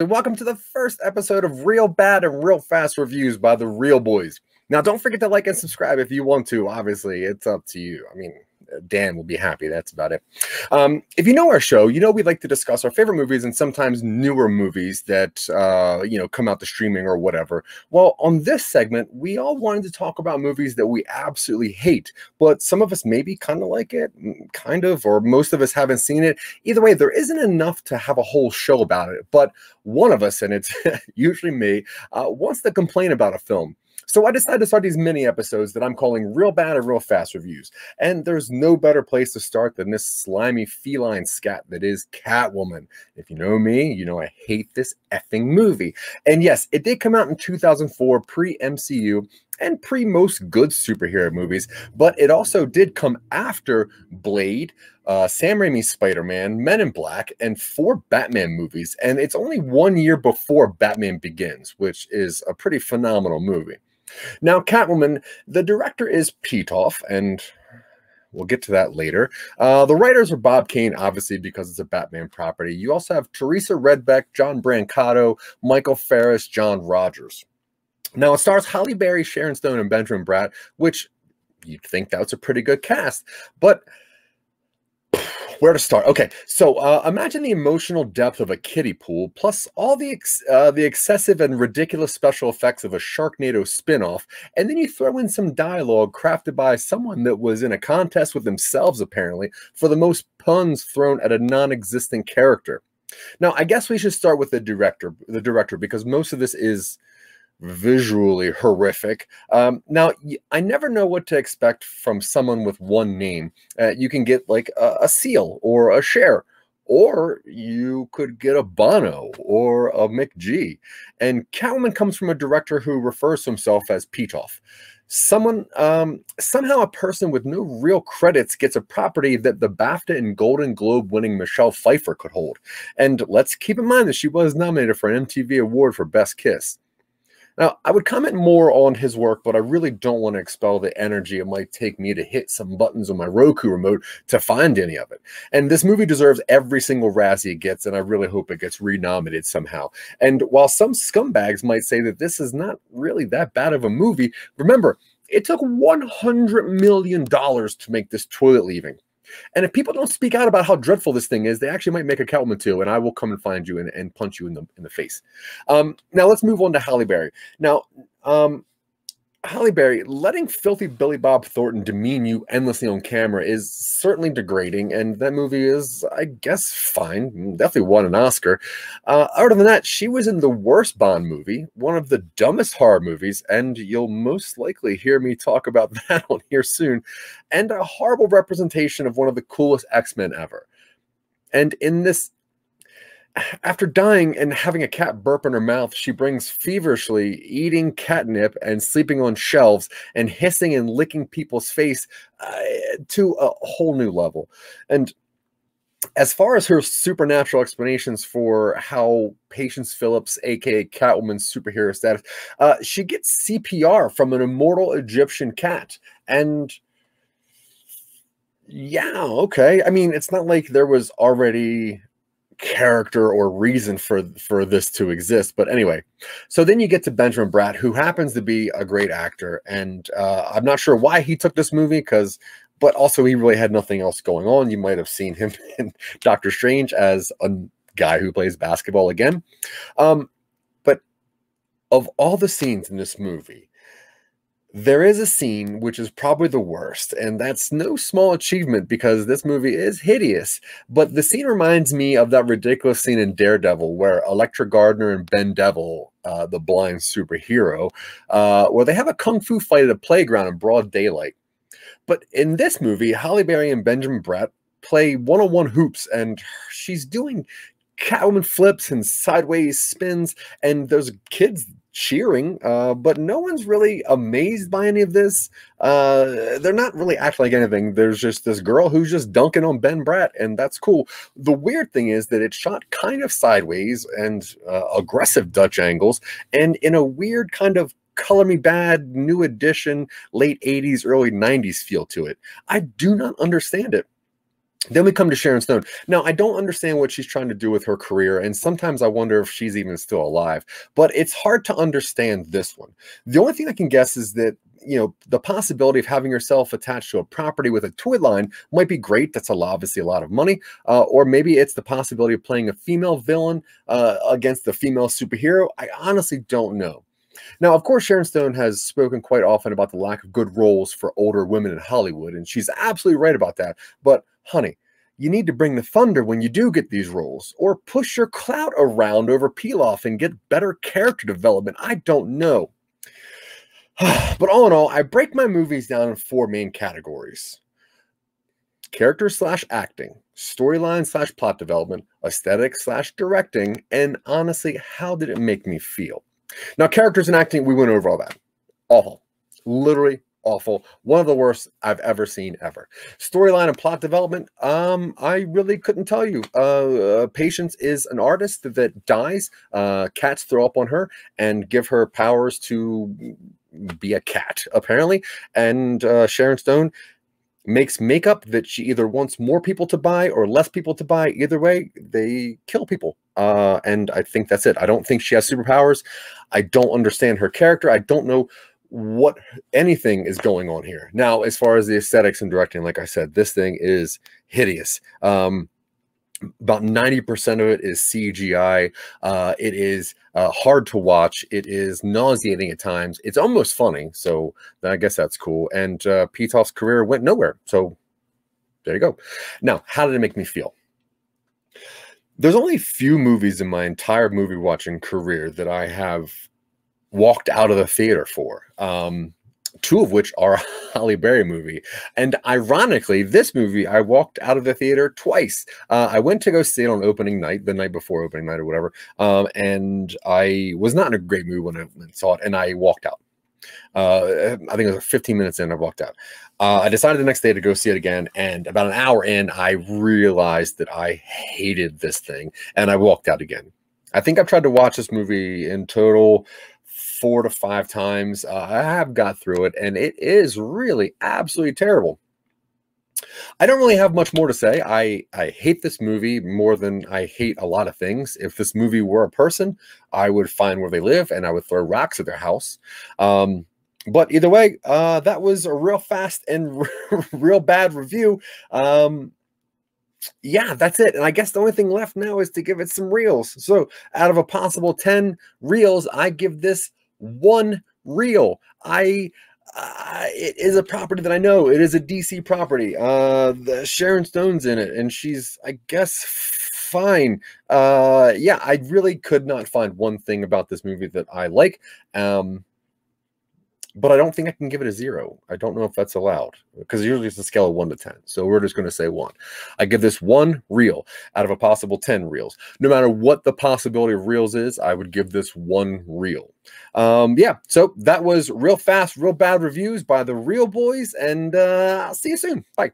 Welcome to the first episode of Reel Bad and Reel Fast Reviews by the Reel Boys. Now, don't forget to like and subscribe if you want to. Obviously, it's up to you. I mean, Dan will be happy. That's about it. Um, if you know our show, you know we like to discuss our favorite movies and sometimes newer movies that uh, you know come out the streaming or whatever. Well, on this segment, we all wanted to talk about movies that we absolutely hate, but some of us maybe kind of like it, mm, kind of, or most of us haven't seen it. Either way, there isn't enough to have a whole show about it. But one of us, and it's usually me, uh, wants to complain about a film. So I decided to start these mini episodes that I'm calling Reel Bad or Reel Fast Reviews. And there's no better place to start than this slimy feline scat that is Catwoman. If you know me, you know I hate this effing movie. And yes, it did come out in 2004, pre MCU, and pre most good superhero movies, but it also did come after Blade, uh, Sam Raimi's Spider Man, Men in Black, and four Batman movies. And it's only one year before Batman Begins, which is a pretty phenomenal movie. Now, Catwoman, the director is Pitoff, and we'll get to that later. Uh, the writers are Bob Kane, obviously, because it's a Batman property. You also have Theresa Rebeck, John Brancato, Michael Ferris, John Rogers. Now, it stars Halle Berry, Sharon Stone, and Benjamin Bratt, which you'd think that's a pretty good cast. But where to start? Okay, so uh, imagine the emotional depth of a kiddie pool, plus all the ex- uh, the excessive and ridiculous special effects of a Sharknado spinoff, and then you throw in some dialogue crafted by someone that was in a contest with themselves, apparently, for the most puns thrown at a non-existent character. Now, I guess we should start with the director, the director, because most of this is visually horrific. Um, now, I never know what to expect from someone with one name. Uh, you can get like a, a, Seal or a Cher, or you could get a Bono or a McG. And Catwoman comes from a director who refers to himself as Pitoff. Someone, um, somehow a person with no real credits gets a property that the BAFTA and Golden Globe winning Michelle Pfeiffer could hold. And let's keep in mind that she was nominated for an MTV Award for Best Kiss. Now, I would comment more on his work, but I really don't want to expel the energy it might take me to hit some buttons on my Roku remote to find any of it. And this movie deserves every single Razzie it gets, and I really hope it gets renominated somehow. And while some scumbags might say that this is not really that bad of a movie, remember, it took $100 million to make this toilet leaving. And if people don't speak out about how dreadful this thing is, they actually might make a Catwoman too, and I will come and find you and, and punch you in the in the face. Um, now let's move on to Halle Berry. Now, um, Halle Berry, letting filthy Billy Bob Thornton demean you endlessly on camera is certainly degrading, and that movie is, I guess, fine. Definitely won an Oscar. Uh, other than that, she was in the worst Bond movie, one of the dumbest horror movies, and you'll most likely hear me talk about that on here soon, and a horrible representation of one of the coolest X Men ever. And in this after dying and having a cat burp in her mouth, she brings feverishly eating catnip and sleeping on shelves and hissing and licking people's face uh, to a whole new level. And as far as her supernatural explanations for how Patience Phillips, aka Catwoman's superhero status, uh, she gets CPR from an immortal Egyptian cat. And yeah, okay. I mean, it's not like there was already character or reason for for this to exist but anyway. So then you get to benjamin bratt who happens to be a great actor and uh, i'm not sure why he took this movie because but also he really had nothing else going on. You might have seen him in doctor strange as a guy who plays basketball again. Um, but of all the scenes in this movie there is a scene which is probably the worst, and that's no small achievement because this movie is hideous. But the scene reminds me of that ridiculous scene in Daredevil where Elektra Garner and Ben Devil, uh, the blind superhero, uh, where they have a kung fu fight at a playground in broad daylight. But in this movie, Halle Berry and Benjamin Bratt play one on one hoops, and she's doing Catwoman flips and sideways spins, and those kids cheering, uh, but no one's really amazed by any of this. Uh, they're not really acting like anything. There's just this girl who's just dunking on Ben Bratt, and that's cool. The weird thing is that it's shot kind of sideways and uh, aggressive Dutch angles, and in a weird kind of Color Me Badd, new edition, late 80s, early 90s feel to it. I do not understand it. Then we come to Sharon Stone. Now, I don't understand what she's trying to do with her career, and sometimes I wonder if she's even still alive, but it's hard to understand this one. The only thing I can guess is that you know the possibility of having yourself attached to a property with a toy line might be great that's a obviously a lot of money uh, or maybe it's the possibility of playing a female villain uh, against the female superhero i honestly don't know now, of course, Sharon Stone has spoken quite often about the lack of good roles for older women in Hollywood, and she's absolutely right about that. But, honey, you need to bring the thunder when you do get these roles, or push your clout around over off and get better character development. I don't know. but all in all, I break my movies down in four main categories character slash acting, storyline slash plot development, aesthetic slash directing, and honestly, how did it make me feel? Now, characters and acting, we went over all that. Awful. Literally awful. One of the worst I've ever seen ever. Storyline and plot development, um, I really couldn't tell you. Uh, uh, Patience is an artist that dies. Uh, cats throw up on her and give her powers to be a cat, apparently. And uh, Sharon Stone makes makeup that she either wants more people to buy or less people to buy. Either way, they kill people. Uh, and I think that's it. I don't think she has superpowers. I don't understand her character. I don't know what anything is going on here. Now, as far as the aesthetics and directing, like I said, this thing is hideous. Um, about 90% of it is CGI. Uh, it is uh, hard to watch. It is nauseating at times. It's almost funny. So I guess that's cool. And uh, Pitoff's career went nowhere. So there you go. Now, how did it make me feel? There's only a few movies in my entire movie watching career that I have walked out of the theater for. Um, two of which are a Halle Berry movie. And ironically, this movie I walked out of the theater twice. Uh, I went to go see it on opening night, the night before opening night or whatever, um, and I was not in a great mood when I saw it, and I walked out. Uh, I think it was 15 minutes in, I walked out. Uh, I decided the next day to go see it again, and about an hour in, I realized that I hated this thing, and I walked out again. I think I've tried to watch this movie in total four to five times. Uh, I have got through it, and it is really absolutely terrible. I don't really have much more to say. I, I hate this movie more than I hate a lot of things. If this movie were a person, I would find where they live and I would throw rocks at their house. Um, but either way, uh, that was a real fast and real bad review. Um, yeah, that's it. And I guess the only thing left now is to give it some reels. So out of a possible 10 reels, I give this one reel. I uh, it is a property that I know. It is a DC property. Uh, the Sharon Stone's in it, and she's, I guess, fine. Uh, yeah, I really could not find one thing about this movie that I like. Um, but I don't think I can give it a zero. I don't know if that's allowed because usually it's a scale of one to 10. So we're just going to say one. I give this one reel out of a possible 10 reels. No matter what the possibility of reels is, I would give this one reel. Um, yeah, so that was real fast, real bad reviews by the Reel Boys, and uh, I'll see you soon. Bye.